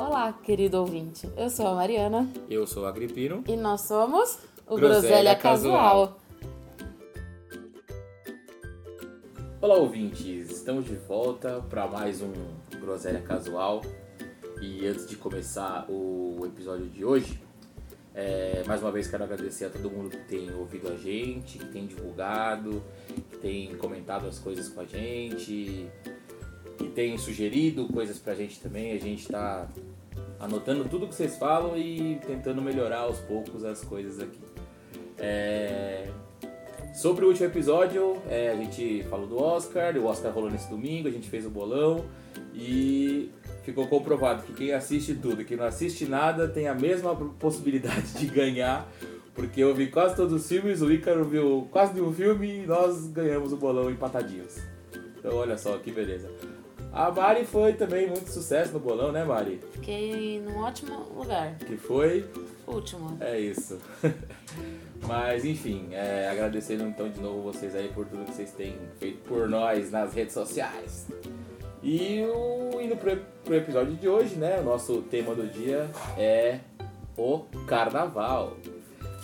Olá, querido ouvinte. Eu sou a Mariana Eu sou o Agripino. e nós somos o Groselha Casual. Casual. Olá, ouvintes. Estamos de volta para mais um Groselha Casual. E antes de começar o episódio de hoje, é, mais uma vez quero agradecer a todo mundo que tem ouvido a gente, que tem divulgado, que tem comentado as coisas com a gente, que tem sugerido coisas pra gente também. A gente tá anotando tudo que vocês falam e tentando melhorar aos poucos as coisas aqui. É, Sobre o último episódio, é, a gente falou do Oscar, o Oscar rolou nesse domingo, a gente fez o bolão e ficou comprovado que quem assiste tudo, quem não assiste nada, tem a mesma possibilidade de ganhar, porque eu vi quase todos os filmes, o Ícaro viu quase nenhum filme e nós ganhamos o bolão empatadinhos. Então olha só que beleza. A Mari foi também muito sucesso no bolão, né Mari? Fiquei num ótimo lugar. Que foi Último. é isso. Mas enfim, é, agradecendo então de novo vocês aí por tudo que vocês têm feito por nós nas redes sociais. E o, indo pro, pro episódio de hoje, né? O nosso tema do dia é o carnaval.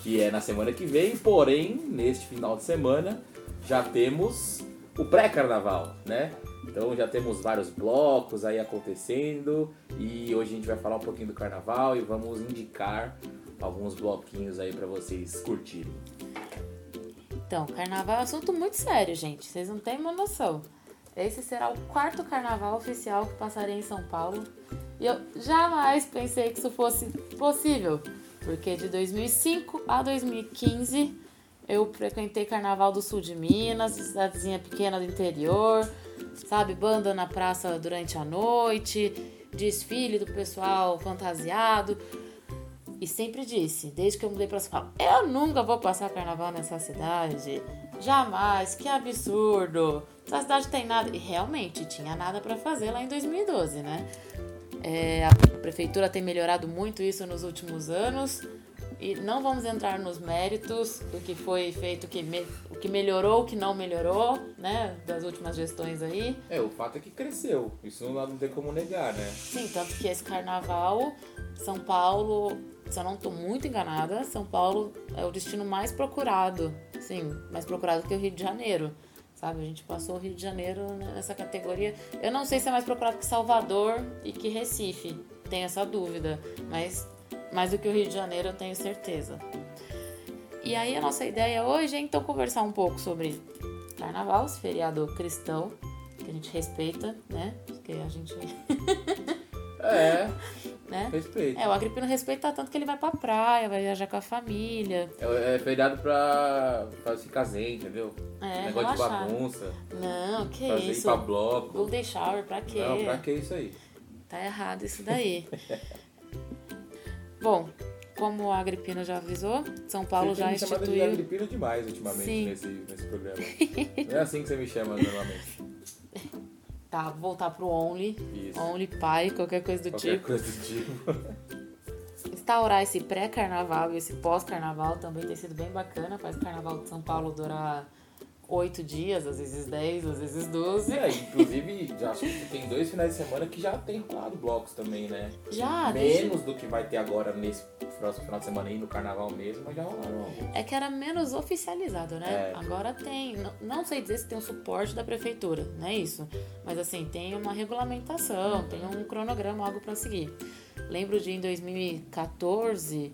Que é na semana que vem, porém, neste final de semana, já temos o pré-carnaval, né? Então já temos vários blocos aí acontecendo e hoje a gente vai falar um pouquinho do carnaval e vamos indicar alguns bloquinhos aí pra vocês curtirem. Então, carnaval é um assunto muito sério, gente. Vocês não têm uma noção. Esse será o quarto carnaval oficial que passarei em São Paulo. E eu jamais pensei que isso fosse possível. Porque de 2005 a 2015 eu frequentei carnaval do sul de Minas, cidadezinha pequena do interior, sabe? Banda na praça durante a noite, desfile do pessoal fantasiado. E sempre disse, desde que eu mudei pra São Paulo, eu nunca vou passar carnaval nessa cidade. Jamais, que absurdo. Essa cidade tem nada. E realmente tinha nada pra fazer lá em 2012, né? É, a prefeitura tem melhorado muito isso nos últimos anos. E não vamos entrar nos méritos do que foi feito, o que, me- o que melhorou, o que não melhorou, né? Das últimas gestões aí. É, o fato é que cresceu, isso não, tem como negar, né? Sim, tanto que esse carnaval, São Paulo, se eu não tô muito enganada, São Paulo é o destino mais procurado. Sim, mais procurado que o Rio de Janeiro. Sabe, a gente passou o Rio de Janeiro nessa categoria. Eu não sei se é mais procurado que Salvador e que Recife. Tenho essa dúvida. Mas mais do que o Rio de Janeiro, eu tenho certeza. E aí a nossa ideia hoje é então conversar um pouco sobre carnaval, esse feriado cristão, que a gente respeita, né? Porque a gente É, né? respeito. É, o Agripino respeita tanto que ele vai pra praia, vai viajar com a família. É, é feriado pra, pra ficar zen, entendeu? É, Negócio relaxar. de bagunça, Não, que fazer ir isso? pra bloco. Golden shower, pra quê? Não, pra que isso aí? Tá errado isso daí. Bom, como o Agripino já avisou, São Paulo você já me chamado de instituiu... Agripino demais ultimamente Sim. nesse, nesse programa. Não é assim que você me chama normalmente. Tá, vou voltar pro Only. Isso. Only pai, qualquer coisa do Qualquer tipo. coisa do tipo. Instaurar esse pré-carnaval e esse pós-carnaval também tem sido bem bacana. Faz o carnaval de São Paulo durar oito dias, às vezes dez, às vezes doze. É, inclusive, já acho que tem dois finais de semana que já tem rolado blocos também, né? Já, Menos do que vai ter agora nesse próximo final de semana aí no carnaval mesmo, mas já rolaram. É que era menos oficializado, né? É. Agora tem. Não, não sei dizer se tem um suporte da prefeitura, não é isso. Mas assim, tem uma regulamentação, tem um cronograma, algo pra seguir. Lembro de em 2014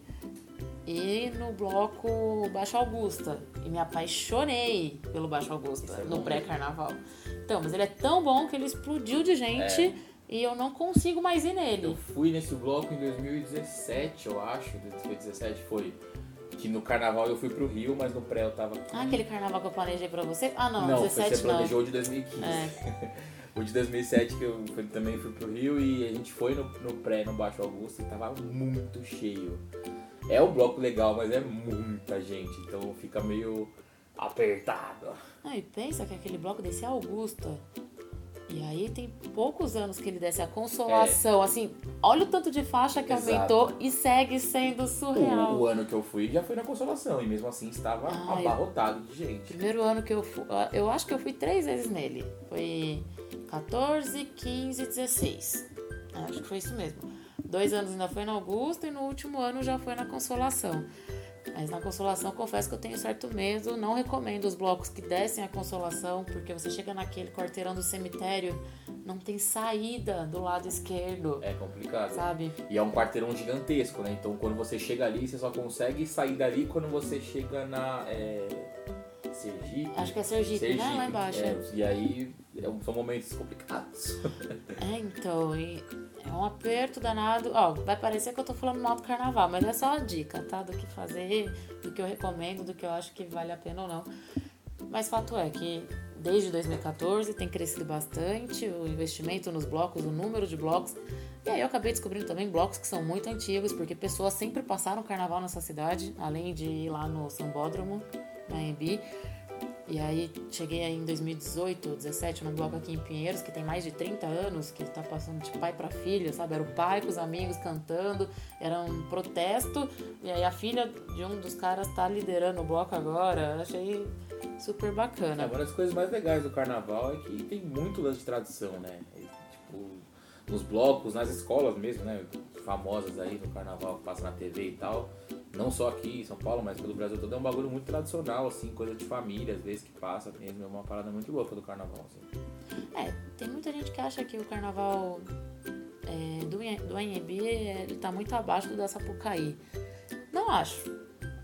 ir no bloco Baixo Augusta. E me apaixonei pelo Baixo Augusta é no pré-carnaval. Então, mas ele é tão bom que ele explodiu de gente É. e eu não consigo mais ir Eu nele. fui nesse bloco em 2017, eu acho. Foi 17, foi. Que no carnaval eu fui pro Rio, mas no pré eu tava. Ah, aquele carnaval que eu planejei pra você? Ah, não, não, 17 você não. planejou o de 2015. É. o de 2007 que eu também fui pro Rio e a gente foi no, no pré, no Baixo Augusto e tava muito cheio. É um bloco legal, mas é muita gente, então fica meio apertado. Ah, e pensa que aquele bloco descia a Augusta. E aí tem poucos anos que ele desce a consolação. Assim, olha o tanto de faixa que É. Exato. aumentou e segue sendo surreal. O, o ano que eu fui já foi na Consolação e mesmo assim estava Ai. abarrotado de gente. Primeiro ano que eu fui. Eu acho que eu fui três vezes nele. Foi 14, 15, 16. É, Acho que foi isso mesmo. Dois anos ainda foi na Augusta e no último ano já foi na Consolação. Mas na Consolação, confesso que eu tenho certo medo. Não recomendo os blocos que descem a Consolação, porque você chega naquele quarteirão do cemitério, não tem saída do lado esquerdo. É complicado. Sabe? E é um quarteirão gigantesco, né? Então quando você chega ali, você só consegue sair dali quando você chega na. É... Sergipe. Acho que é Sergipe, Sergipe né? Lá embaixo. É, e aí é são momentos complicados. É, então, e é um aperto danado. Ó, vai parecer que eu tô falando mal do carnaval, mas é só a dica, tá? Do que fazer, do que eu recomendo, do que eu acho que vale a pena ou não. Mas fato é que desde 2014 tem crescido bastante o investimento nos blocos, o número de blocos. E aí eu acabei descobrindo também blocos que são muito antigos, porque pessoas sempre passaram carnaval nessa cidade, além de ir lá no Sambódromo, na Embi. E aí cheguei aí em 2018, 2017, num bloco aqui em Pinheiros, que tem mais de 30 anos, que tá passando de pai para filha, sabe? Era o pai com os amigos cantando, era um protesto, e aí a filha de um dos caras tá liderando o bloco agora. Achei super bacana. Uma das coisas mais legais do carnaval é que tem muito lance de tradição, né? tipo, nos blocos, nas escolas mesmo, né? Famosas aí no carnaval que passa na TV e tal não só aqui em São Paulo, mas pelo Brasil todo, é um bagulho muito tradicional, assim, coisa de família, às vezes que passa mesmo, é uma parada muito louca do carnaval, assim. É, tem muita gente que acha que o carnaval é, do, do ANB, ele tá muito abaixo do da Sapucaí. Não acho,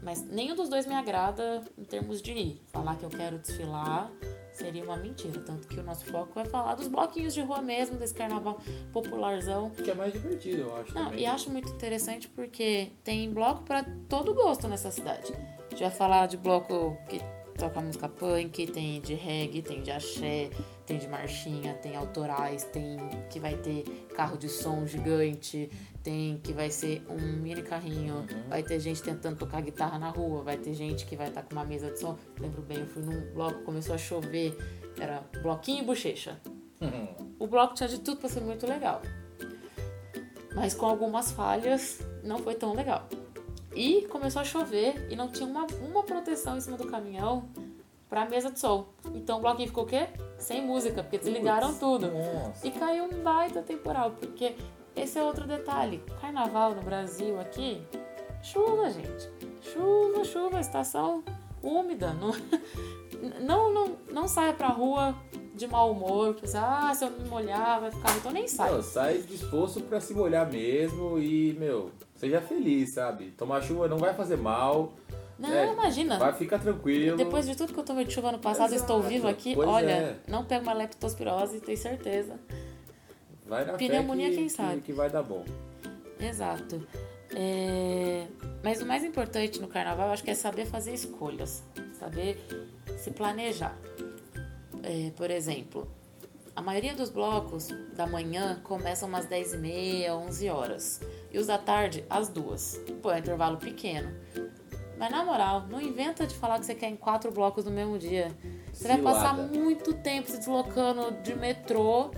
mas nenhum dos dois me agrada em termos de ir. Falar que eu quero desfilar seria uma mentira. Tanto que o nosso foco vai falar dos bloquinhos de rua mesmo, desse carnaval popularzão. Que é mais divertido, eu acho. Não, também. e acho muito interessante porque tem bloco para todo gosto nessa cidade. A gente vai falar de bloco que toca música punk, tem de reggae, tem de axé, tem de marchinha, tem autorais, tem que vai ter carro de som gigante, tem que vai ser um mini carrinho, uhum. vai ter gente tentando tocar guitarra na rua, vai ter gente que vai estar tá com uma mesa de som. Lembro bem, eu fui num bloco, começou a chover, era bloquinho e bochecha. Uhum. O bloco tinha de tudo para ser muito legal. Mas com algumas falhas, não foi tão legal. E começou a chover e não tinha uma, uma proteção em cima do caminhão pra mesa de som. Então o bloquinho ficou o quê? Sem música, porque desligaram tudo. Nossa. E caiu um baita temporal, porque esse é outro detalhe. Carnaval no Brasil aqui, chuva, gente. Chuva, chuva, estação úmida. Não, não, não, não saia pra rua de mau humor, pensar, ah, se eu me molhar vai ficar, então nem sai. Não, sai disposto para se molhar mesmo e, meu, seja feliz, sabe? Tomar chuva não vai fazer mal. Não, é, imagina. Vai ficar tranquilo. Depois de tudo que eu tomei de chuva no passado, Exato. estou vivo aqui. Pois olha, é. não pego uma leptospirose, tenho certeza. Vai na Pneumonia, que, quem sabe. Que, que vai dar bom. Exato. É... Mas o mais importante no carnaval, eu acho que é saber fazer escolhas. Saber se planejar. É, por exemplo, a maioria dos blocos da manhã começam umas 10h30, 11 horas. E os da tarde, às duas. Pô, é um intervalo pequeno. Mas na moral, não inventa de falar que você quer em quatro blocos no mesmo dia. Você Cilada. vai passar muito tempo se deslocando de metrô.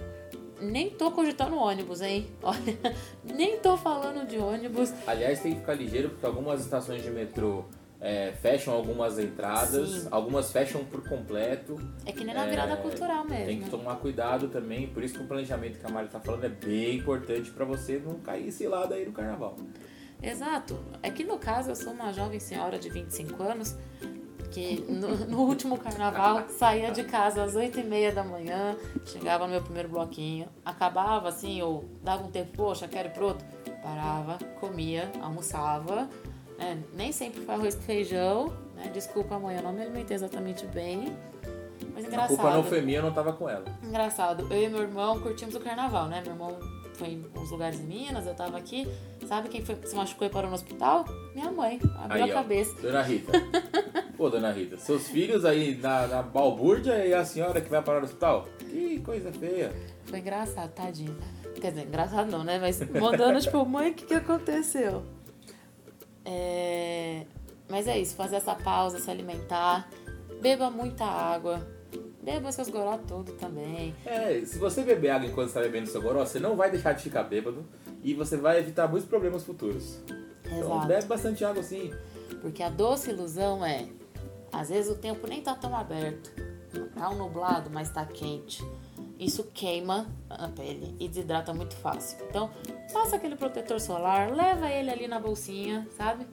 Nem tô cogitando ônibus, hein? Olha, nem tô falando de ônibus. Aliás, tem que ficar ligeiro porque algumas estações de metrô é, fecham algumas entradas, Sim. algumas fecham por completo. É que nem na virada é, cultural mesmo. Tem que tomar cuidado também, por isso que o planejamento que a Mari tá falando é bem importante para você não cair esse lado aí no carnaval. Exato. É que no caso eu sou uma jovem senhora de 25 anos que no, no último carnaval saía de casa às 8 e meia da manhã, chegava no meu primeiro bloquinho, acabava assim, ou dava um tempo, poxa, quero ir pro outro, parava, comia, almoçava, é, nem sempre foi arroz com feijão, né? Desculpa, mãe, eu não me alimentei exatamente bem. Mas engraçado. A culpa não foi minha, eu não tava com ela. Engraçado. Eu e meu irmão curtimos o carnaval, né? Meu irmão foi em uns lugares em Minas, eu tava aqui. Sabe quem foi, se machucou e parou no hospital? Minha mãe. Abriu aí, a cabeça. Ó, dona Rita. Pô, dona Rita, seus filhos aí na, na balbúrdia e a senhora que vai parar no hospital? Que coisa feia. Foi engraçado, tadinho. Quer dizer, engraçado não, né? Mas mandando, tipo, mãe, o que, que aconteceu? É... Mas é isso, fazer essa pausa, se alimentar, beba muita água, beba seus goró tudo também. É, se você beber água enquanto está bebendo seu goró, você não vai deixar de ficar bêbado e você vai evitar muitos problemas futuros. Então, Exato. Então bebe bastante água sim. Porque a doce ilusão é, às vezes o tempo nem tá tão aberto, tá um nublado, mas tá quente. isso queima a pele e desidrata muito fácil. Então, passa aquele protetor solar, leva ele ali na bolsinha, sabe?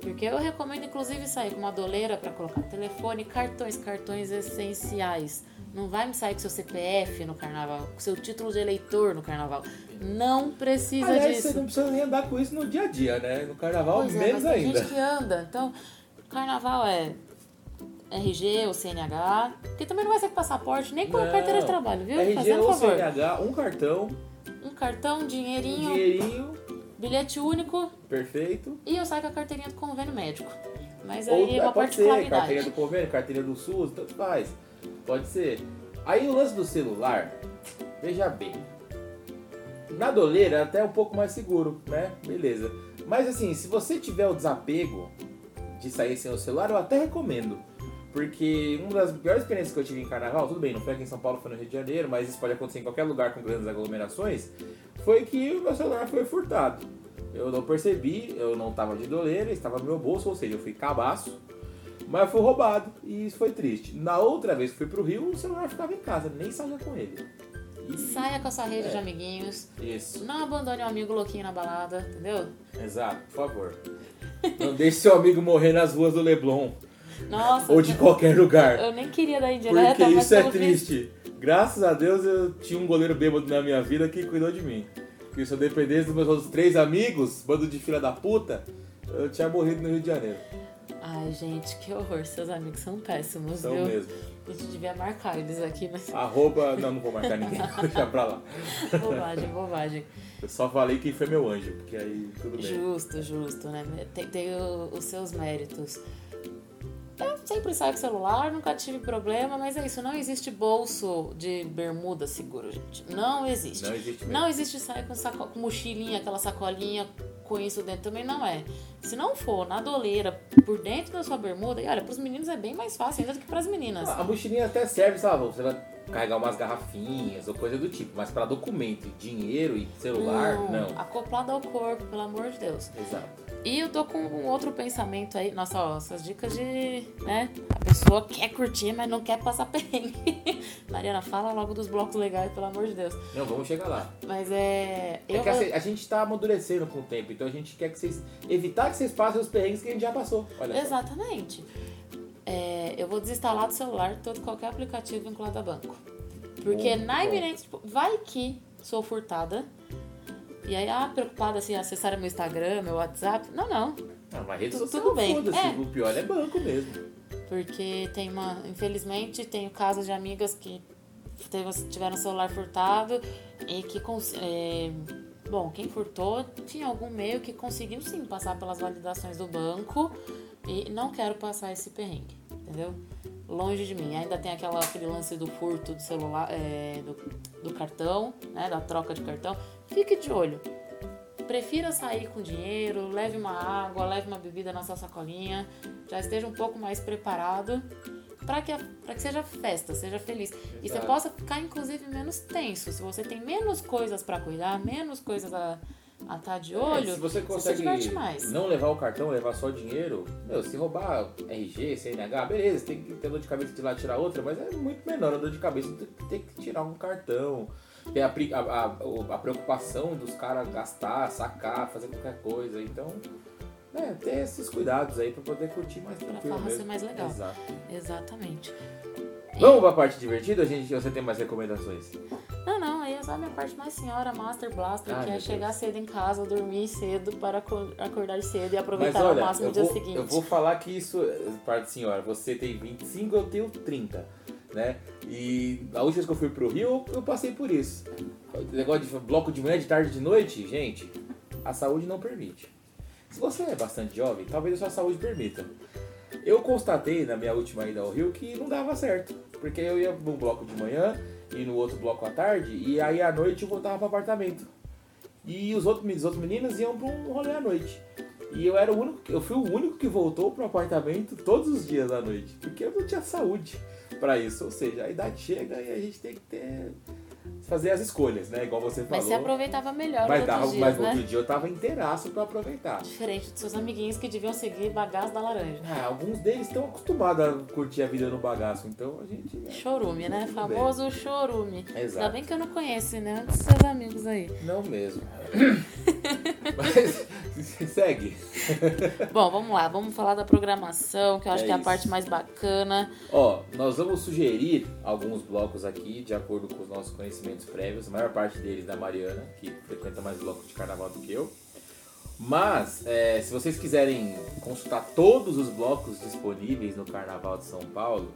Porque eu recomendo inclusive sair com uma doleira para colocar telefone, cartões, cartões essenciais. Não vai me sair com seu CPF no carnaval, com seu título de eleitor no carnaval. Não precisa Aliás, disso. você não precisa nem andar com isso no dia a dia, né? No carnaval, Pois é, menos mas tem ainda. gente que anda. Então, carnaval é RG ou CNH, que também não vai ser com passaporte, nem com Não. carteira de trabalho, viu? RG Fazendo ou favor. CNH, um cartão, Um cartão, um dinheirinho, dinheirinho, bilhete único perfeito. e eu saio com a carteirinha do convênio médico. Mas Ou aí é uma pode ser, particularidade. carteirinha do convênio, carteirinha do SUS, tanto faz. Pode ser. Aí o lance do celular, veja bem. Na doleira é até um pouco mais seguro, né? Beleza. Mas assim, se você tiver o desapego de sair sem o celular, eu até recomendo. Porque uma das piores experiências que eu tive em carnaval, tudo bem, não foi aqui em São Paulo, foi no Rio de Janeiro, mas isso pode acontecer em qualquer lugar com grandes aglomerações, foi que o meu celular foi furtado. Eu não percebi, eu não tava de doleira, estava no meu bolso, ou seja, eu fui cabaço, mas foi roubado e isso foi triste. Na outra vez que fui pro Rio, o celular ficava em casa, nem saía com ele. E- Saia com a sua rede É. de amiguinhos. Isso, Não abandone um amigo louquinho na balada, entendeu? exato, por favor. Não deixe seu amigo morrer nas ruas do Leblon Nossa, ou de qualquer lugar. eu nem queria dar indireta, Porque isso é pelo visto- triste. Graças a Deus eu tinha um goleiro bêbado na minha vida que cuidou de mim. Porque se eu dependesse dos meus outros três amigos, bando de filha da puta, eu tinha morrido no Rio de Janeiro. Ai, gente, que horror. Seus amigos são péssimos, São viu? mesmo. A gente devia marcar eles aqui, mas Arroba. Não, não vou marcar ninguém. Deixa pra lá. bobagem, bobagem. Eu só falei quem foi meu anjo, porque aí tudo bem. Justo, justo, né? Tem, tem os seus méritos. Eu sempre saio com celular, nunca tive problema, mas é isso, não existe bolso de bermuda seguro, gente. Não existe. Não existe mesmo. Não existe sair com, saco, com mochilinha, aquela sacolinha com isso dentro também não é. Se não for na doleira, por dentro da sua bermuda, e olha, pros meninos é bem mais fácil ainda do que pras meninas. A mochilinha até serve, sabe? Você vai carregar umas garrafinhas ou coisa do tipo, mas pra documento, dinheiro e celular, não. Acoplado ao corpo, pelo amor de Deus. Exato. E eu tô com um outro pensamento aí. Nossa, ó, essas dicas de. né? A pessoa quer curtir, mas não quer passar perrengue. Mariana, fala logo dos blocos legais, pelo amor de Deus. Não, vamos chegar lá. Mas é. É Eu, que a, a gente tá amadurecendo com o tempo, então a gente quer que vocês. evitar que vocês passem os perrengues que a gente já passou. Olha só. É, eu vou desinstalar do celular todo qualquer aplicativo vinculado a banco. Porque na iminente, tipo, vai que sou furtada. E aí, ah, preocupada assim, acessar meu Instagram, meu WhatsApp. Não, não. Não, mas rede Tudo- social, tudo bem. É. O pior é banco mesmo. Porque tem uma. Infelizmente, tenho casos de amigas que tiveram celular furtado e que. é, bom, quem furtou tinha algum meio que conseguiu sim passar pelas validações do banco e não quero passar esse perrengue, entendeu? Longe de mim. Ainda tem aquela, aquele lance do furto do celular, é, do, do cartão, né? Da troca de cartão. Fique de olho. Prefira sair com dinheiro, leve uma água, leve uma bebida na sua sacolinha, já esteja um pouco mais preparado para que, pra que seja festa, seja feliz. E você possa ficar, inclusive, menos tenso. Se você tem menos coisas para cuidar, menos coisas a estar de olho, É, se você se consegue mais. não levar o cartão, levar só o dinheiro, meu, se roubar RG, CNH, beleza, tem que ter dor de cabeça de lá tirar outra, mas é muito menor a dor de cabeça de ter que tirar um cartão. Ter a, a, a, a preocupação dos caras gastar, sacar, fazer qualquer coisa. Então, né, ter esses cuidados aí pra poder curtir mais tranquilo. farra ser mais legal. Exato. Exatamente. Vamos pra parte divertida? A gente, você tem mais recomendações? Não, não, é só a minha parte mais senhora, Master Blaster, Ai, que é chegar Deus. cedo em casa, dormir cedo para aco- acordar cedo e aproveitar olha, ao máximo o dia vou, seguinte. eu vou falar que isso, parte senhora, você tem 25, eu tenho 30, né? E a última vez que eu fui pro Rio, eu, passei por isso. O negócio de bloco de manhã, de tarde, de noite, gente, a saúde não permite. Se você é bastante jovem, talvez a sua saúde permita. Eu constatei na minha última ida ao Rio que não dava certo. Porque eu ia num bloco de manhã e no outro bloco à tarde, e aí à noite eu voltava pro apartamento. E os outros, os outros meninos iam pra um rolê à noite. E eu era o único, eu fui o único que voltou pro apartamento todos os dias à noite, porque eu não tinha saúde pra isso. Ou seja, a idade chega e a gente tem que ter fazer as escolhas, né? Igual você falou. Mas você aproveitava melhor mas outros dias, mas né? outro dia eu tava inteiraço pra aproveitar. Diferente dos seus amiguinhos que deviam seguir bagaço da laranja. Ah, alguns deles estão acostumados a curtir a vida no bagaço, então a gente. né, Chorume, né? Famoso chorume. Exato. Ainda bem que eu não conheço nenhum dos seus amigos aí. Não mesmo. Mas segue. Bom, vamos lá. Vamos falar da programação, que eu acho É que é a isso. parte mais bacana. Ó, nós vamos sugerir alguns blocos aqui, de acordo com os nossos conhecimentos prévios. A maior parte deles da Mariana, que frequenta mais blocos de carnaval do que eu. Mas, é, se vocês quiserem consultar todos os blocos disponíveis no Carnaval de São Paulo,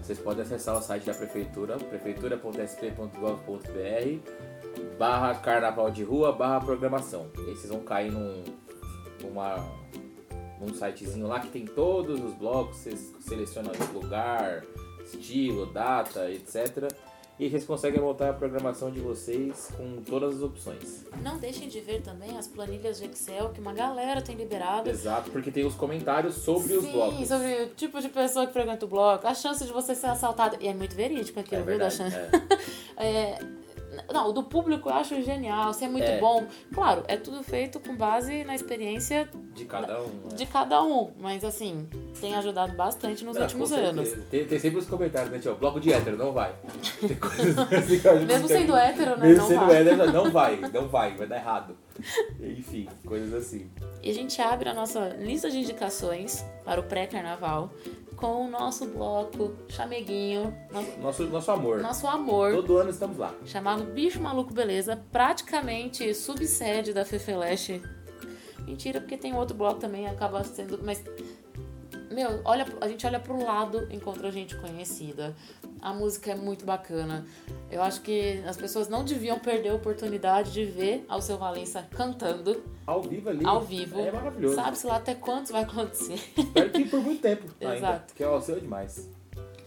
vocês podem acessar o site da prefeitura, prefeitura.sp.gov.br barra carnaval de rua, barra programação. Esses vão cair num, numa, num sitezinho lá que tem todos os blocos, você seleciona o lugar, estilo, data, etc. E vocês conseguem montar a programação de vocês com todas as opções. Não deixem de ver também as planilhas de Excel que uma galera tem liberado. Exato, porque tem os comentários sobre os Sim, blocos. sobre o tipo de pessoa que frequenta o bloco, a chance de você ser assaltado. E é muito verídico É aquilo, viu? Da verdade. chance. é. É, não, o do público eu acho genial, isso é muito É. bom. Claro, é tudo feito com base na experiência De cada um. né? de cada um, mas assim, tem ajudado bastante nos Não, últimos anos. Tem, tem sempre os comentários, né, tio? Bloco de hétero, não vai. Tem coisas assim que Mesmo tem- sendo hétero, né? Mesmo não sendo vai. hétero, não vai, não vai, vai dar errado. Enfim, coisas assim. E a gente abre a nossa lista de indicações para o pré-carnaval com o nosso bloco chameguinho, nosso, Nosso, nosso amor. nosso amor, Todo ano estamos lá. chamado Bicho Maluco Beleza, praticamente subsede da Fefeleste. Mentira, porque tem outro bloco também, acaba sendo. Mas. Meu, olha, a gente olha pro lado, encontra gente conhecida. A música é muito bacana. Eu acho que as pessoas não deviam perder a oportunidade de ver Alceu Valença cantando Ao vivo ali. ao vivo. É maravilhoso. Sabe-se lá até quantos vai acontecer. Espero que por muito tempo ainda. Exato. Porque o seu é demais.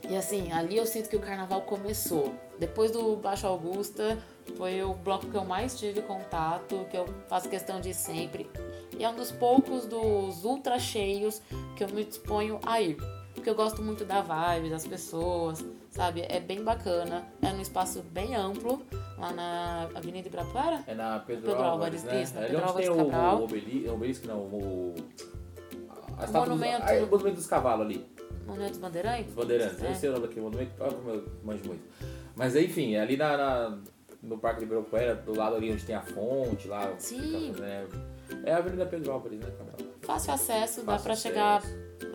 E assim, ali eu sinto que o carnaval começou. Depois do Baixo Augusta, foi o bloco que eu mais tive contato, que eu faço questão de ir sempre. E é um dos poucos dos ultra cheios que eu me disponho a ir. Porque eu gosto muito da vibe, das pessoas, sabe? É bem bacana. É num espaço bem amplo, lá na Avenida Ibirapuera. É na Pedro, Pedro Álvares, né? isso, na é ali Pedro onde tem Álvares o, Cabral. o obeli- obelisco, não, o... A O dos- monumento. ah, é o monumento dos cavalos ali. Monumento dos Bandeirantes? Bandeirantes. Eu É. não sei o nome daquele monumento, olha como eu manjo muito. Mas enfim, é ali na, na- no Parque de Ibirapuera, do lado ali onde tem a fonte, lá. Sim. fica, né? É a Avenida Pedro Álvares, né, Cabral? Fácil acesso, dá Fácil pra acesso. chegar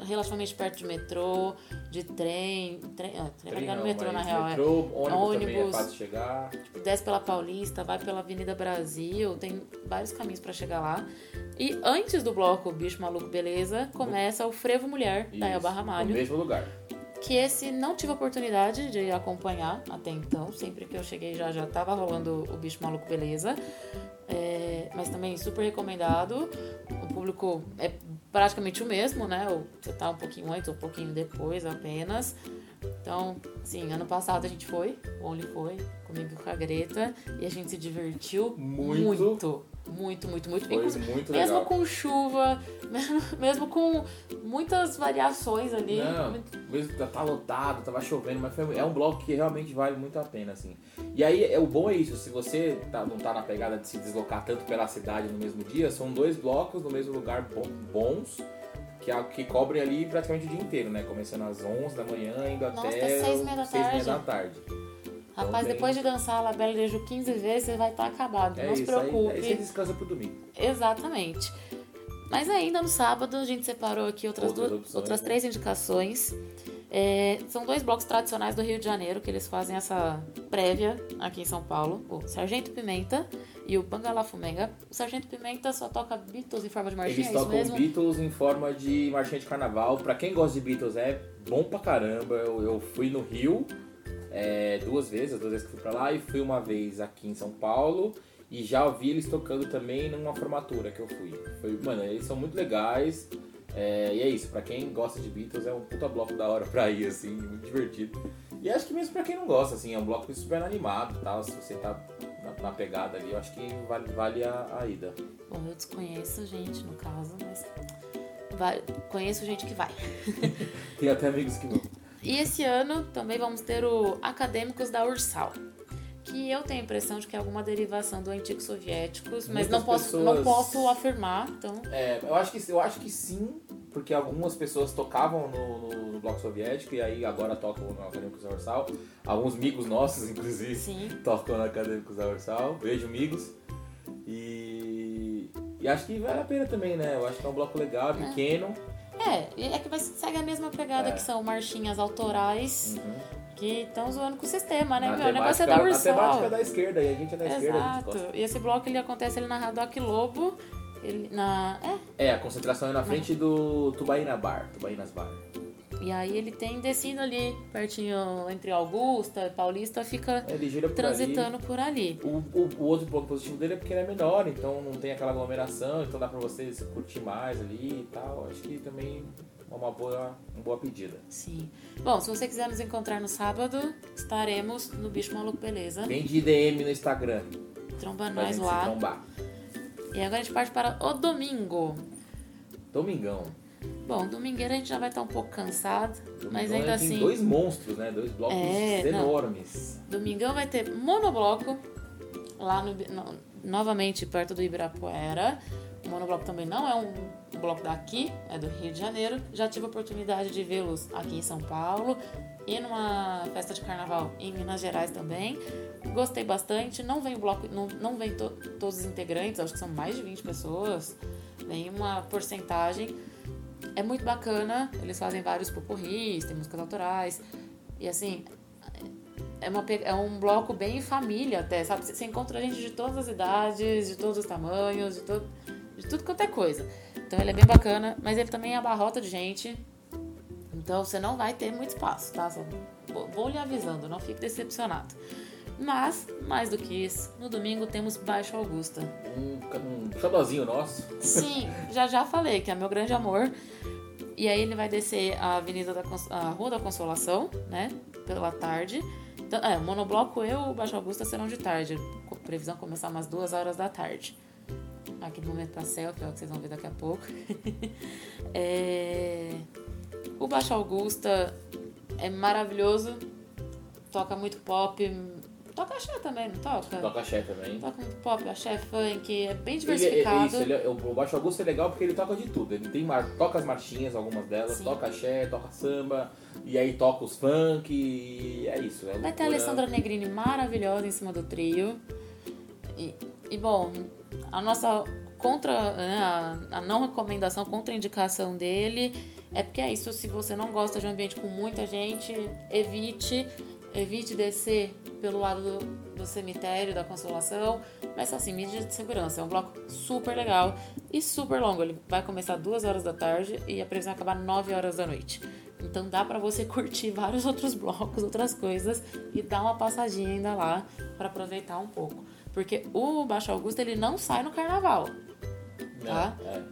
relativamente perto de metrô, de trem. Trem, ah, trem Trem no não, metrô, na real. é. metrô, ônibus, também é Ônibus. fácil chegar. desce pela Paulista, vai pela Avenida Brasil, tem vários caminhos pra chegar lá. E antes do bloco Bicho Maluco Beleza, começa o Frevo Mulher, da Isso, Elba No Ramalho, mesmo lugar. Que esse não tive oportunidade de acompanhar até então. Sempre que eu cheguei já já tava rolando o Bicho Maluco Beleza. É, mas também super recomendado. O público é praticamente o mesmo, né? Você tá um pouquinho antes ou um pouquinho depois apenas. Então, sim, ano passado a gente foi, o Only foi, comigo com a Greta, e a gente se divertiu Muito. muito. Muito, muito, muito. Foi Inclusive, muito mesmo legal. com chuva, mesmo, mesmo com muitas variações ali. Não, mesmo que tá lotado, tava chovendo, mas foi- é um bloco que realmente vale muito a pena, assim. E aí, é, o bom é isso, se você tá- não tá na pegada de se deslocar tanto pela cidade no mesmo dia, são dois blocos no mesmo lugar bons, que, a- que cobrem ali praticamente o dia inteiro, né? Começando às 11 da manhã, indo Nossa, até até seis e meia da seis e meia tarde. da tarde. Rapaz, bem- depois de dançar a Labelle Deju 15 vezes, você vai estar acabado. É não se isso, aí, preocupe. aí você descansa pro domingo. Exatamente. Mas ainda no sábado a gente separou aqui outras, Outras duas- opções, outras né? três indicações. É, são dois blocos tradicionais do Rio de Janeiro que eles fazem essa prévia aqui em São Paulo: o Sargento Pimenta e o Bangala Fumenga. O Sargento Pimenta só toca Beatles em forma de marchinha, Eles é tocam mesmo? Beatles em forma de marchinha de carnaval. Pra quem gosta de Beatles é bom pra caramba. Eu, eu fui no Rio é, duas vezes, as duas vezes que fui pra lá, e fui uma vez aqui em São Paulo. E já ouvi eles tocando também numa formatura que eu fui. Foi, mano, eles são muito legais. É, e é isso, pra quem gosta de Beatles é um puta bloco da hora pra ir, assim, muito divertido. E acho que mesmo pra quem não gosta, assim, é um bloco super animado e tal. Se você tá na, na pegada ali, eu acho que vale, vale a, a ida. Bom, eu desconheço gente no caso, mas vai- conheço gente que vai. Tem até amigos que vão. E esse ano também vamos ter o Acadêmicos da Ursal, que eu tenho a impressão de que é alguma derivação do antigo soviéticos, mas Muitas não posso, pessoas- não posso afirmar, então. É, eu acho que eu acho que sim, porque algumas pessoas tocavam no, no- bloco soviético e aí agora tocam no Acadêmicos da Ursal. Alguns amigos nossos, inclusive, Sim. tocam no Acadêmicos da Ursal. Beijo, amigos. E, e acho que vale a pena também, né? Eu acho que é um bloco legal, pequeno. É, e é que vai, segue a mesma pegada É. que são marchinhas autorais Uhum. que estão zoando com o sistema, né? Na Meu, o negócio é da na temática Ursal. da esquerda, e a gente é da esquerda, a gente Exato. E esse bloco ele acontece ali na Radoc Lobo. Ele, na, é, É, a concentração é na frente do Tubaína Bar, Tubaínas Bar. E aí ele tem descido ali, pertinho entre Augusta e Paulista, fica É, por ali. transitando por ali. O, o, o outro ponto positivo dele é porque ele é menor, então não tem aquela aglomeração, então dá pra você curtir mais ali e tal. Acho que também é uma boa, uma boa pedida. Sim. Bom, se você quiser nos encontrar no sábado, estaremos no Bicho Maluco Beleza. Vem de DM no Instagram. Tromba Pra nós lá. E agora a gente parte para o domingo. Domingão. Bom, domingueira a gente já vai estar um pouco cansado, mas Domingão ainda assim. dois monstros, né? Dois blocos É, não. enormes. Domingão vai ter monobloco lá no, no- novamente perto do Ibirapuera. O monobloco também não é um bloco daqui, é do Rio de Janeiro. Já tive a oportunidade de vê-los aqui em São Paulo e numa festa de carnaval em Minas Gerais também. Gostei bastante. Não vem bloco, não, não vem to- todos os integrantes, acho que são mais de 20 pessoas. Vem uma porcentagem. É muito bacana, eles fazem vários pupurris, tem músicas autorais. E assim, é, uma, é um bloco bem família até, sabe? Você encontra gente de todas as idades, de todos os tamanhos, de, to, de tudo quanto é coisa. Então ele é bem bacana, mas ele também abarrota de gente. Então você não vai ter muito espaço, tá? Só vou lhe avisando, não fique decepcionado. Mas, mais do que isso, no domingo temos Baixo Augusta. Um, um xodózinho nosso. Sim, já já falei que é meu grande amor. E aí ele vai descer a Avenida da Cons- a Rua da Consolação, né? Pela tarde. Então, é, o monobloco eu e o Baixo Augusta serão de tarde. Previsão começar umas duas horas da tarde. Aqui no momento pra selfie, é o que vocês vão ver daqui a pouco. É, O Baixo Augusta é maravilhoso. Toca muito pop. Toca axé também, não toca? Toca axé também. Toca muito pop, axé, funk. É bem Ele, é- diversificado. é isso, ele é- o Baixo Augusto é legal porque ele toca de tudo. Ele tem mar, toca as marchinhas, algumas delas, Sim. toca axé, toca samba, e aí toca os funk, e é isso. É Vai ter a. Alessandra Negrini maravilhosa em cima do trio. E, e, bom, a nossa contra né, a, a não recomendação, contra indicação dele é porque é isso, se você não gosta de um ambiente com muita gente, evite, evite descer pelo lado do, do cemitério da Consolação, mas assim, medidas de segurança, é um bloco super legal e super longo, ele vai começar duas horas da tarde e a previsão é acabar 9 horas da noite. Então dá pra você curtir vários outros blocos, outras coisas e dar uma passadinha ainda lá pra aproveitar um pouco. Porque o Baixo Augusto ele não sai no carnaval. tá? Não, é.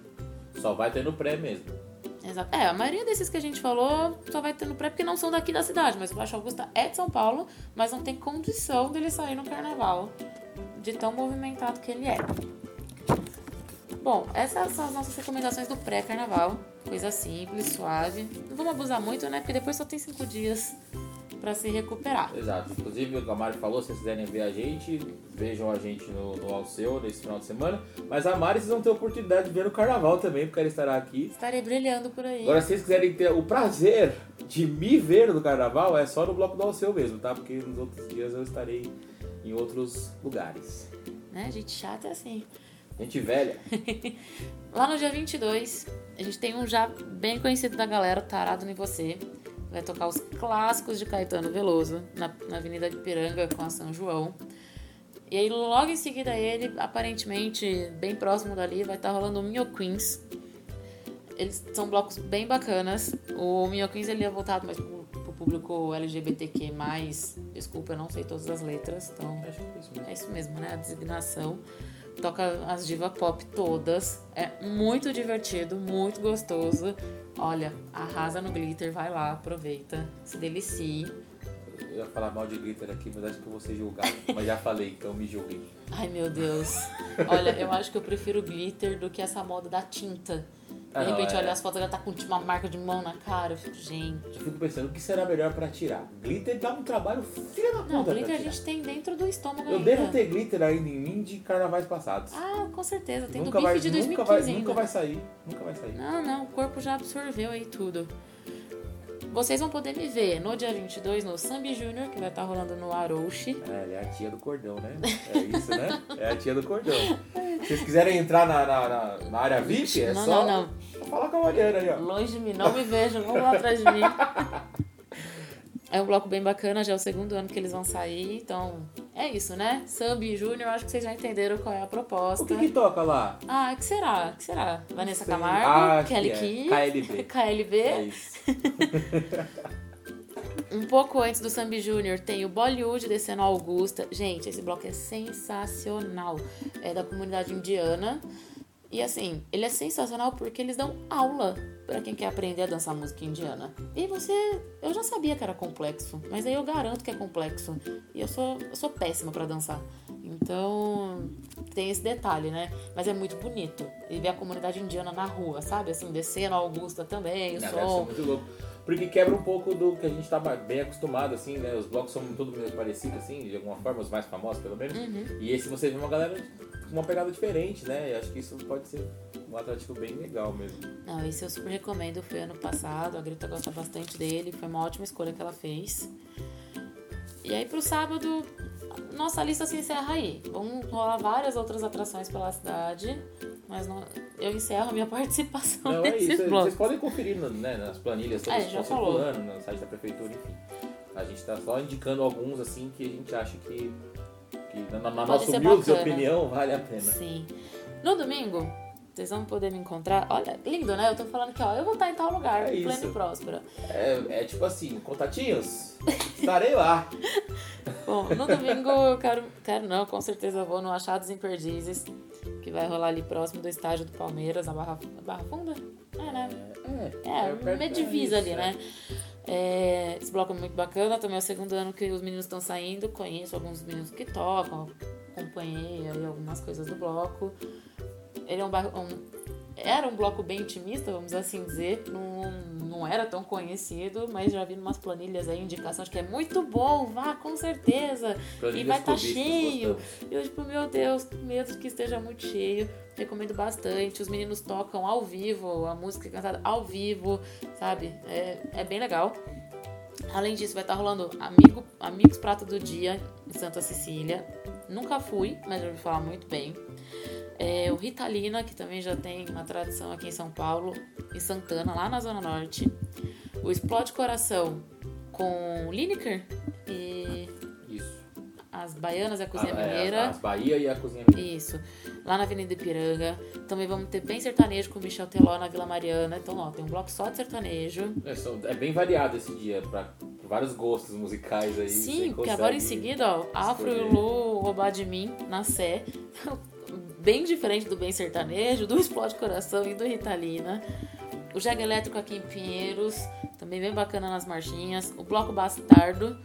Só vai ter no pré mesmo. Exato. É, a maioria desses que a gente falou só vai ter no pré porque não são daqui da cidade, mas o Baixo Augusta é de São Paulo, mas não tem condição dele sair no carnaval de tão movimentado que ele é. Bom, essas são as nossas recomendações do pré-carnaval. Coisa simples, suave. Não vamos abusar muito, né? Porque depois só tem cinco dias pra se recuperar. Exato. Inclusive, o Mari falou, se vocês quiserem ver a gente, vejam a gente no, no Alceu nesse final de semana. Mas a Mari, vocês vão ter a oportunidade de ver no carnaval também, porque ela estará aqui. Estarei brilhando por aí. Agora, se vocês quiserem ter o prazer de me ver no carnaval, é só no bloco do Alceu mesmo, tá? Porque nos outros dias eu estarei em outros lugares. Né? Gente chata é assim. Gente velha. Lá no dia 22, a gente tem um já bem conhecido da galera, Tarado em Você. Vai tocar os clássicos de Caetano Veloso na, na Avenida de Piranga com a São João. E aí, logo em seguida, ele, aparentemente, bem próximo dali, vai estar rolando o Mio Queens. Eles são blocos bem bacanas. O Mio Queens ele é voltado mais pro, pro público LGBTQ+. Desculpa, eu não sei todas as letras, então é isso mesmo. é isso mesmo, né? A designação. Toca as diva pop todas. É muito divertido, muito gostoso. Olha, arrasa no glitter, vai lá, aproveita, se delicie. Eu ia falar mal de glitter aqui, mas acho que eu vou ser julgado. mas já falei, então me julguem. Ai meu Deus. Olha, eu acho que eu prefiro glitter do que essa moda da tinta. Ah, De não, repente é. olha as fotos, ela tá com tipo, uma marca de mão na cara. Eu fico, gente. Eu fico pensando, o que será melhor pra tirar? Glitter dá um trabalho filha da puta Não, glitter a gente tem dentro do estômago Eu ainda. devo ter glitter ainda em mim de carnavais passados. Ah, com certeza. Tem nunca do vai, bife de 2015 nunca vai, ainda. nunca vai sair. Nunca vai sair. Não, não, o corpo já absorveu aí tudo. Vocês vão poder me ver no dia 22 no Sambi Júnior, que vai estar rolando no Arouche. É, ela é a tia do cordão, né? É isso, né? É a tia do cordão. Se vocês quiserem entrar na, na, na- área VIP, é não, só não, falar com a Mariana aí, ó. Longe de mim, não me vejam, vão lá atrás de mim. É um bloco bem bacana, já é o segundo ano que eles vão sair, então é isso, né? Sambi Júnior, acho que vocês já entenderam qual é a proposta. O que que toca lá? Ah, o que será? O que será? Vanessa sei. Camargo, Ah, Kelly que é. KLB. KLB. É isso. Um pouco antes do Sambi Júnior tem o Bollywood descendo a Augusta. Gente, esse bloco é sensacional. É da comunidade indiana. E assim, ele é sensacional porque eles dão aula pra quem quer aprender a dançar música indiana. E você, eu já sabia que era complexo, mas aí eu garanto que é complexo. E eu sou, eu sou péssima pra dançar. Então, tem esse detalhe, né? Mas é muito bonito. E ver a comunidade indiana na rua, sabe? Assim, descendo a Augusta também, o Não, som. muito louco. Porque quebra um pouco do que a gente tá bem acostumado, assim, né? Os blocos são todos meio parecidos, assim, de alguma forma, os mais famosos, pelo menos. Uhum. E esse você vê uma galera uma pegada diferente, né? Eu acho que isso pode ser um atrativo bem legal mesmo. Não, esse eu super recomendo. Foi ano passado, a Greta gosta bastante dele. Foi uma ótima escolha que ela fez. E aí pro sábado, nossa lista se encerra aí. Vão rolar várias outras atrações pela cidade. Mas não- eu encerro a minha participação Não, é nesse isso. bloco. Vocês podem conferir né, nas planilhas todas É, que estão circulando no site da prefeitura, enfim. A gente tá só indicando alguns, assim, que a gente acha que, que na, na Pode nossa humilde bacana. opinião, vale a pena. Sim. No domingo, vocês vão poder me encontrar. Olha, lindo, né? Eu tô falando que, ó, eu vou estar em tal lugar, É pleno e próspero. É, é tipo assim, contatinhos, estarei lá. Bom, no domingo eu quero, quero não, com certeza vou no Achados Imperdizes, que vai rolar ali próximo do estádio do Palmeiras, na Barra, Barra Funda? É, né? É, É, perto- uma é divisa isso, ali, é. né? É, esse bloco é muito bacana, também é o segundo ano que os meninos estão saindo, conheço alguns meninos que tocam, acompanhei aí algumas coisas do bloco. Ele é um, um- era um bloco bem intimista, vamos assim dizer, não, não era tão conhecido, mas já vi umas planilhas aí, indicação, acho que é muito bom, vá com certeza. e Planilhas vai estar clubistas, cheio. E eu, tipo, meu Deus, medo que esteja muito cheio. Recomendo bastante. Os meninos tocam ao vivo, a música é cantada ao vivo, sabe? É, é bem legal. Além disso, vai estar rolando Amigo, Amigos Prato do Dia em Santa Cecília. Nunca fui, mas já ouvi falar muito bem. É, o Ritalina, que também já tem uma tradição aqui em São Paulo, em Santana, lá na Zona Norte. O Explode Coração com Lineker e Isso. as Baianas e a Cozinha Ah, é, Mineira. as Bahia e a Cozinha Mineira. Isso. Lá na Avenida Ipiranga. Também vamos ter bem sertanejo com o Michel Teló na Vila Mariana. Então, ó, tem um bloco só de sertanejo. É, são- é bem variado esse dia, pra vários gostos musicais aí. Sim, porque agora em seguida, ó, Afro e. Lu roubar de mim na Sé. Bem diferente do Bem Sertanejo, do Explode Coração e do Ritalina. O Jag Elétrico aqui em Pinheiros, também bem bacana nas marchinhas. O Bloco Bastardo,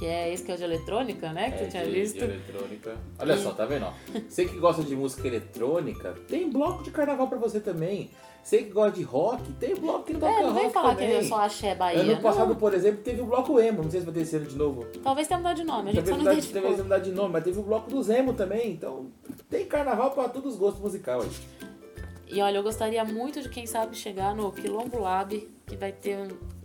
que é esse que é o de eletrônica, né? Que É, tu tinha de, visto. de eletrônica. Olha E- só, tá vendo? ó? Você que gosta de música eletrônica, tem bloco de carnaval pra você também. Você que gosta de rock, tem bloco que não toca É, não vem rock falar também. que eu só axé Bahia. Ano passado, não. por exemplo, teve o bloco emo. Não sei se vai ter esse ano de novo. Talvez tenha mudado de nome, a gente Talvez só não mudar, talvez mudar de nome, mas teve o bloco do Zemo também. Então, tem carnaval pra todos os gostos musicais. E olha, eu gostaria muito de, quem sabe, chegar no Quilombo Lab, que vai ter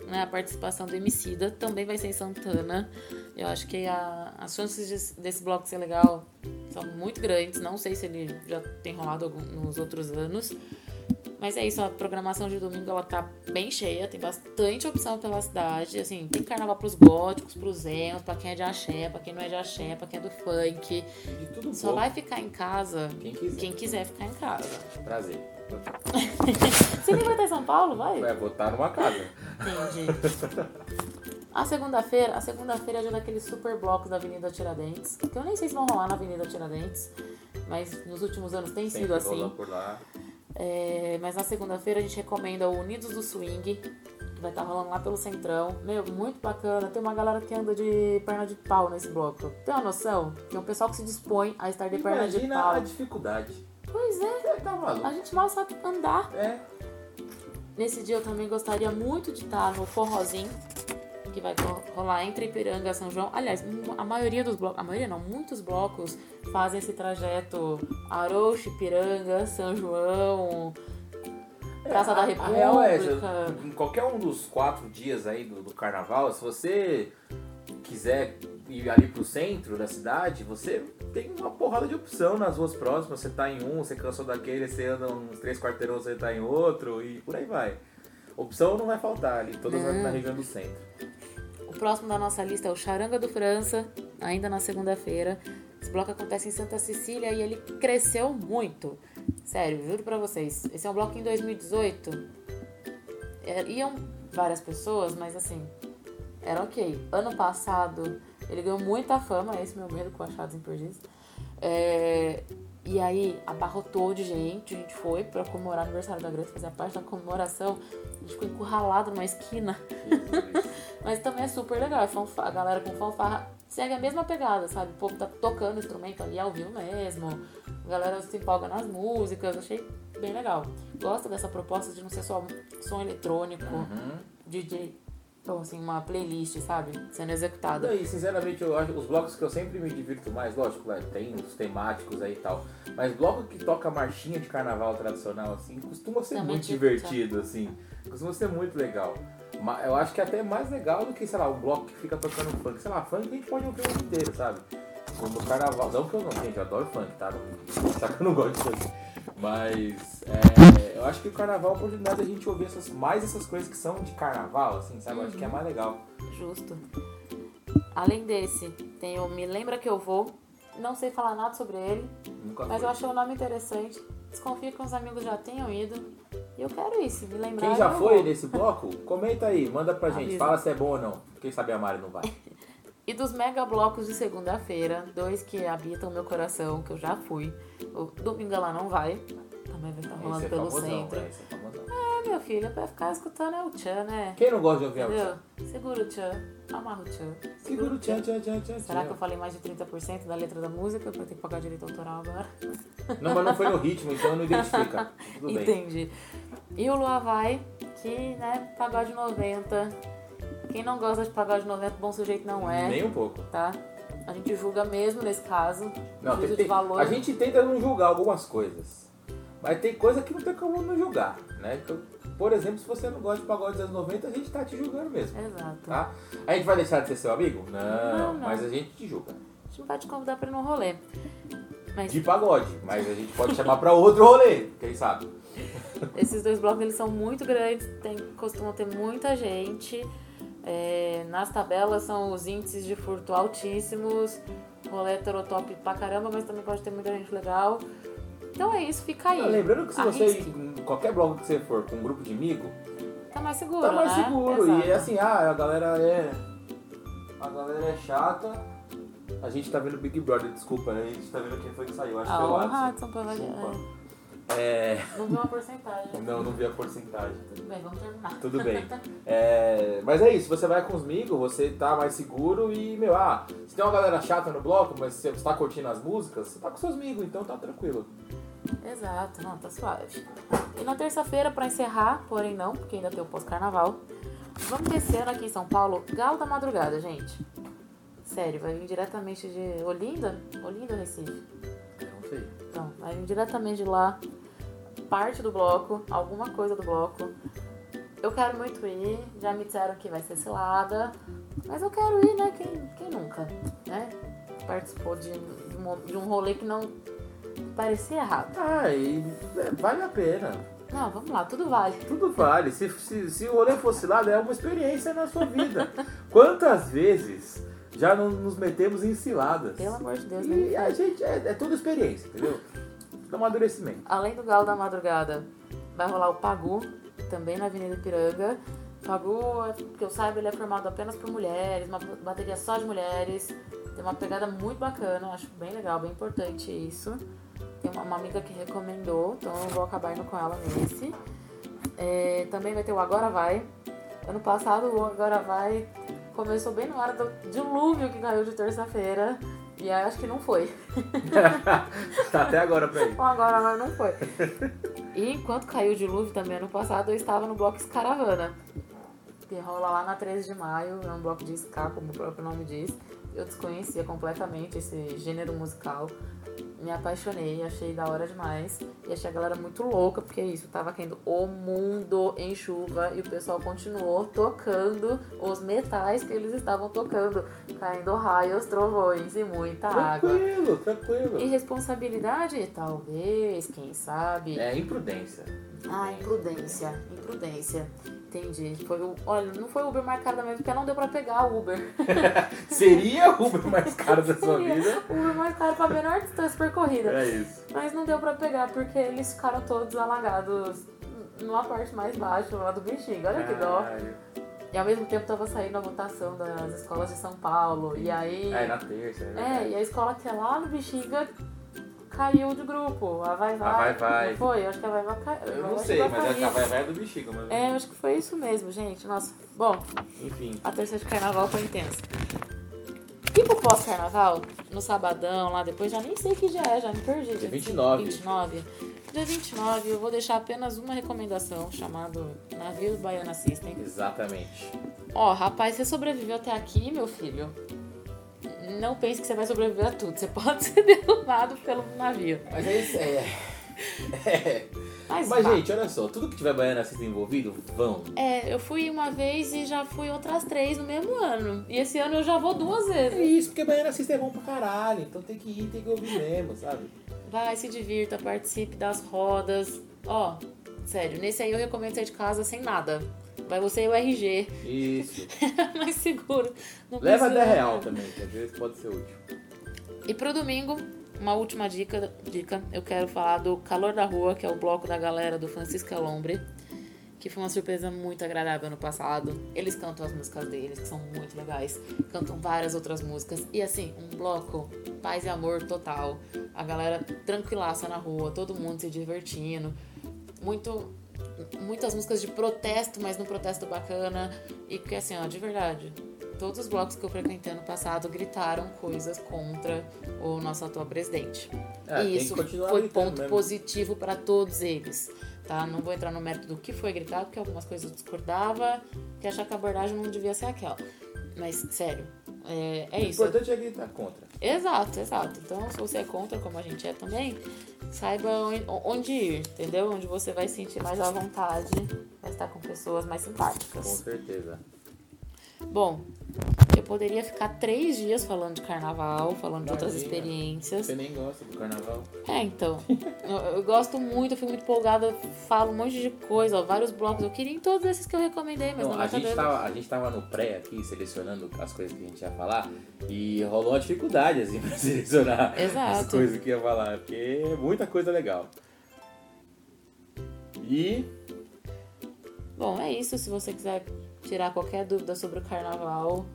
né, a participação do Emicida, também vai ser em Santana. Eu acho que a- as chances de- desse bloco ser legal são muito grandes. Não sei se ele já tem rolado algum- nos outros anos. Mas é isso, a programação de domingo ela tá bem cheia, tem bastante opção pela cidade. Assim, tem carnaval pros góticos, pros emos, pra quem é de axé, pra quem não é de axé, pra quem é do funk. De tudo Só bom. vai ficar em casa Quem quiser. quem quiser ficar em casa. Prazer. Você nem vai estar em São Paulo, vai? Vai votar numa casa. Entendi. A segunda-feira, a segunda-feira é dia daqueles super blocos da Avenida Tiradentes, que eu nem sei se vão rolar na Avenida Tiradentes, mas nos últimos anos tem Sempre sido assim. por lá. É, mas na segunda-feira a gente recomenda o Unidos do Swing, que vai estar rolando lá pelo Centrão. Meu, muito bacana. Tem uma galera que anda de perna de pau nesse bloco. Tem uma noção? Tem um pessoal que se dispõe a estar de perna de Imagina a pau. dificuldade. Pois é, tá a gente mal sabe andar. É. Nesse dia eu também gostaria muito de estar no forrozinho, que vai rolar entre Ipiranga e São João. Aliás, a maioria dos blocos, a maioria não, muitos blocos fazem esse trajeto Arouche, Ipiranga, São João, Praça é, da República. A real é, em qualquer um dos quatro dias aí do, do carnaval, se você quiser ir ali pro centro da cidade, você tem uma porrada de opção nas ruas próximas. Você tá em um, você cansou daquele, você anda uns três quarteirões, você tá em outro e por aí vai. Opção não vai faltar ali, todas na região do centro. O próximo da nossa lista é o Charanga do França, ainda na segunda-feira. Esse bloco acontece em Santa Cecília e ele cresceu muito. Sério, juro pra vocês. Esse é um bloco em 2018. É, iam várias pessoas, mas assim, era ok. Ano passado ele ganhou muita fama, esse é meu medo com Achados em. É, e aí abarrotou de gente, a gente foi pra comemorar o aniversário da Graça, fazer parte da comemoração. A gente ficou encurralado numa esquina. Mas também é super legal, é a galera com fanfarra segue a mesma pegada, sabe? O povo tá tocando instrumento ali ao vivo mesmo, a galera se empolga nas músicas, achei bem legal. Gosto dessa proposta de não ser só som eletrônico, uhum. DJ então, assim, uma playlist, sabe? Sendo executada. E, sinceramente, eu acho os blocos que eu sempre me divirto mais, lógico, velho, tem os temáticos aí e tal. Mas bloco que toca marchinha de carnaval tradicional, assim, costuma ser Também muito divertido, assim. Costuma ser muito legal. Eu acho que é até mais legal do que, sei lá, um bloco que fica tocando funk. Sei lá, funk a gente pode ouvir o ano inteiro, sabe? No carnaval. Não que eu não, gente, eu adoro funk, tá? Só que eu não gosto de funk. Mas é, eu acho que o carnaval é a oportunidade da gente ouvir essas, mais essas coisas que são de carnaval, assim, sabe? Eu acho que é mais legal. Justo. Além desse, tem o Me Lembra Que Eu Vou. Não sei falar nada sobre ele, Nunca mas foi. eu achei o nome interessante. Desconfio que os amigos já tenham ido. E eu quero isso, me lembrar. Quem já foi vou. nesse bloco, comenta aí, manda pra Avisa. gente. Fala se é bom ou não. Quem sabe a Mari não vai. E dos mega blocos de segunda-feira, dois que habitam meu coração, que eu já fui. O domingo ela não vai. Também vai estar rolando é pelo famosão, centro. É, é, meu filho, pra ficar escutando é o Tchan, né? Quem não gosta de ouvir Entendeu? o Tchan? Segura o Tchan. Amarra o Tchan. Segura o Tchan, Tchan, Tchan, Tchan. Será que eu falei mais de 30% da letra da música pra ter que pagar direito autoral agora? Não, mas não foi no ritmo, então não identifica. Tudo bem. Entendi. E o Lua Vai, que, né, pagode 90 quem não gosta de pagar de 90, bom sujeito não é. Nem um pouco. Tá? A gente julga mesmo nesse caso. Não, tem, tem, valor. A gente tenta não julgar algumas coisas. Mas tem coisa que não tem como não julgar, né? Então, por exemplo, se você não gosta de pagode dos anos 90, a gente tá te julgando mesmo. Exato. Tá? A gente vai deixar de ser seu amigo? Não, não, não. mas a gente te julga. A gente não vai te convidar pra ir num rolê. Mas... De pagode, mas a gente pode chamar pra outro rolê, quem sabe. Esses dois blocos eles são muito grandes, tem, costumam ter muita gente. É, nas tabelas são os índices de furto altíssimos, rolê heterotop pra caramba, mas também pode ter muita gente legal. Então é isso, fica aí. lembrando que se você ir, qualquer bloco que você for com um grupo de amigo, tá mais seguro, tá mais né? seguro. Exato. E é assim, ah, a galera é. A galera é chata. A gente tá vendo Big Brother, desculpa, né? A gente tá vendo quem foi que saiu, acho que foi o Adson. Desculpa. É... Não vi uma porcentagem. Não, não vi a porcentagem. Tudo bem, vamos terminar. Tudo bem. É... Mas é isso, você vai com os amigos, você tá mais seguro e, meu, ah, se tem uma galera chata no bloco, mas você tá curtindo as músicas, você tá com seus amigos, então tá tranquilo. Exato, não, tá suave. E na terça-feira, pra encerrar, porém não, porque ainda tem o pós-carnaval, vamos descendo aqui em São Paulo, Galo da Madrugada, gente. Sério, vai vir diretamente de Olinda? Olinda ou Recife? Não sei. Então, vai vir diretamente de lá, parte do bloco, alguma coisa do bloco. Eu quero muito ir, já me disseram que vai ser cilada, mas eu quero ir, né? Quem, quem nunca, né? Participou de, de, um, de um rolê que não parecia errado. Ah, e é, vale a pena. Não, vamos lá, tudo vale. Tudo vale. Se, se, se o rolê fosse lá, é uma experiência na sua vida. Quantas vezes já não nos metemos em ciladas? Pelo amor de Deus, E a gente é, é tudo experiência, entendeu? Do amadurecimento. Além do Galo da Madrugada, vai rolar o Pagu, também na Avenida Ipiranga. Pagu, que eu saiba, ele é formado apenas por mulheres, uma bateria só de mulheres. Tem uma pegada muito bacana, acho bem legal, bem importante isso. Tem uma, uma amiga que recomendou, então eu vou acabar indo com ela nesse. É, também vai ter o Agora Vai. Ano passado o Agora Vai começou bem na hora do dilúvio que caiu de terça-feira. E aí acho que não foi. tá até agora pra ir. agora, mas não foi. E enquanto caiu o dilúvio também ano passado, eu estava no bloco Escaravana. Que rola lá na 13 de maio, é um bloco de ska, como o próprio nome diz. Eu desconhecia completamente esse gênero musical me apaixonei, achei da hora demais. E achei a galera muito louca, porque é isso, tava caindo o mundo em chuva e o pessoal continuou tocando os metais que eles estavam tocando. Caindo raios, trovões e muita água. Tranquilo, tranquilo. Irresponsabilidade? Talvez, quem sabe. É imprudência. Ah, imprudência, imprudência. Entendi. Foi o, olha, não foi o Uber mais caro da minha vida, porque não deu pra pegar o Uber. Seria o Uber mais caro da sua Seria vida? O Uber mais caro pra menor distância percorrida. É isso. Mas não deu pra pegar porque eles ficaram todos alagados numa parte mais baixa lá do Bexiga. Olha que dó. E ao mesmo tempo tava saindo a votação das escolas de São Paulo. E aí. Ah, é na terça, né? É, e a escola que é lá no Bexiga caiu de grupo. A Vai Vai. A Vai Vai. Não foi? Eu acho que a Vai Vai caiu. Eu não sei, mas é a vai vai do bexiga, mas... É, eu acho que foi isso mesmo, gente. Nossa. Bom, Enfim. a terça de carnaval foi intensa. E pro pós-carnaval, no sabadão, lá depois, já nem sei que dia é, já me perdi. Dia 29. 29. Dia 29, eu vou deixar apenas uma recomendação, chamado Navio Baiana System. Exatamente. Ó, rapaz, você sobreviveu até aqui, meu filho. Não pense que você vai sobreviver a tudo. Você pode ser derrubado pelo navio. Mas é isso, é... é. Mas, Mas, gente, olha só, tudo que tiver baiana assista envolvido, vão. É, eu fui uma vez e já fui outras três no mesmo ano. E esse ano eu já vou duas É vezes. isso, porque baiana assista é bom pra caralho, então tem que ir, tem que ouvir mesmo, sabe? Vai, se divirta, participe das rodas. Ó, sério, nesse aí eu recomendo sair de casa sem nada. Vai você e o RG. Isso. mais seguro. Não Leva precisa- 10 real também, que às vezes pode ser útil. E pro domingo, uma última dica, dica, eu quero falar do Calor da Rua, que é o bloco da galera do Francisco Alombre, que foi uma surpresa muito agradável no passado. Eles cantam as músicas deles, que são muito legais, cantam várias outras músicas. E assim, um bloco paz e amor total. A galera tranquilaça na rua, todo mundo se divertindo. Muito muitas músicas de protesto, mas num protesto bacana. E que assim, ó, de verdade, todos os blocos que eu frequentei ano passado gritaram coisas contra o nosso atual presidente. É, e isso foi ponto mesmo. positivo para todos eles. Tá? Não vou entrar no mérito do que foi gritado, porque algumas coisas eu discordava, que achava que a abordagem não devia ser aquela. Mas, sério, é, é O isso. importante é gritar contra. Exato, exato. Então, se você é contra, como a gente é também, saiba onde- ir, entendeu? Onde você vai se sentir mais à vontade, vai estar com pessoas mais Com simpáticas. certeza. Bom, poderia ficar três dias falando de carnaval, falando de outras experiências. Você nem gosta do carnaval? É, então. Eu, eu gosto muito, eu fico muito empolgada, falo um monte de coisa, ó, vários blocos. Eu queria em todos esses que eu recomendei, mas Não, não a, gente tava, a gente tava no pré aqui, selecionando as coisas que a gente ia falar, e rolou uma dificuldade, assim, pra selecionar as Exato. coisas que ia falar, porque é muita coisa legal. E Bom, é isso. Se você quiser tirar qualquer dúvida sobre o carnaval,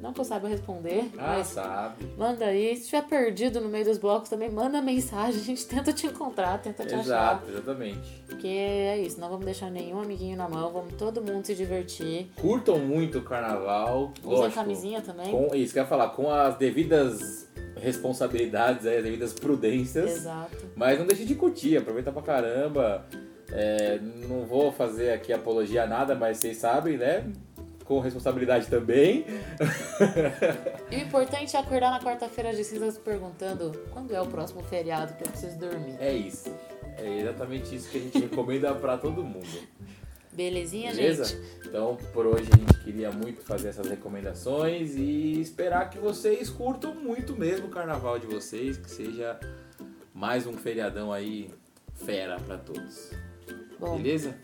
não que eu saiba responder, Ah, sabe. manda aí. Se estiver perdido no meio dos blocos, também manda mensagem. A gente tenta te encontrar, tenta te achar. Exato, exatamente. Porque é isso, não vamos deixar nenhum amiguinho na mão, vamos todo mundo se divertir. Curtam muito o carnaval. Usa lógico, camisinha também. Com, isso que eu ia falar, com as devidas responsabilidades, as devidas prudências. Exato. Mas não deixe de curtir, aproveita pra caramba. É, não vou fazer aqui apologia a nada, mas vocês sabem, né? Com responsabilidade também. E o importante é acordar na quarta-feira de cinzas perguntando quando é o próximo feriado que eu preciso dormir. É isso. É exatamente isso que a gente recomenda pra todo mundo. Belezinha, Beleza? gente? Então, por hoje a gente queria muito fazer essas recomendações e esperar que vocês curtam muito mesmo o carnaval de vocês, que seja mais um feriadão aí fera pra todos. Bom, Beleza?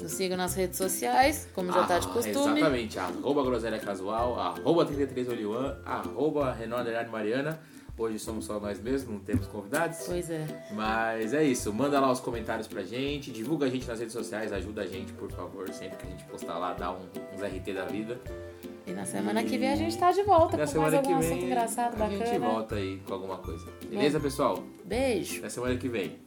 nos sigam nas redes sociais, como já tá de Ah, costume. Exatamente. Arroba Groselha Casual, arroba 33 Oliwan, arroba Renan Mariana. Hoje somos só nós mesmos, não temos convidados. Pois é. Mas é isso, manda lá os comentários pra gente, divulga a gente nas redes sociais, ajuda a gente, por favor, sempre que a gente postar lá, dá um, uns RT da vida. E na semana que vem a gente tá de volta Na com mais algum assunto vem engraçado, a gente bacana. volta aí com alguma coisa. Beleza, pessoal? Beijo. Até semana que vem.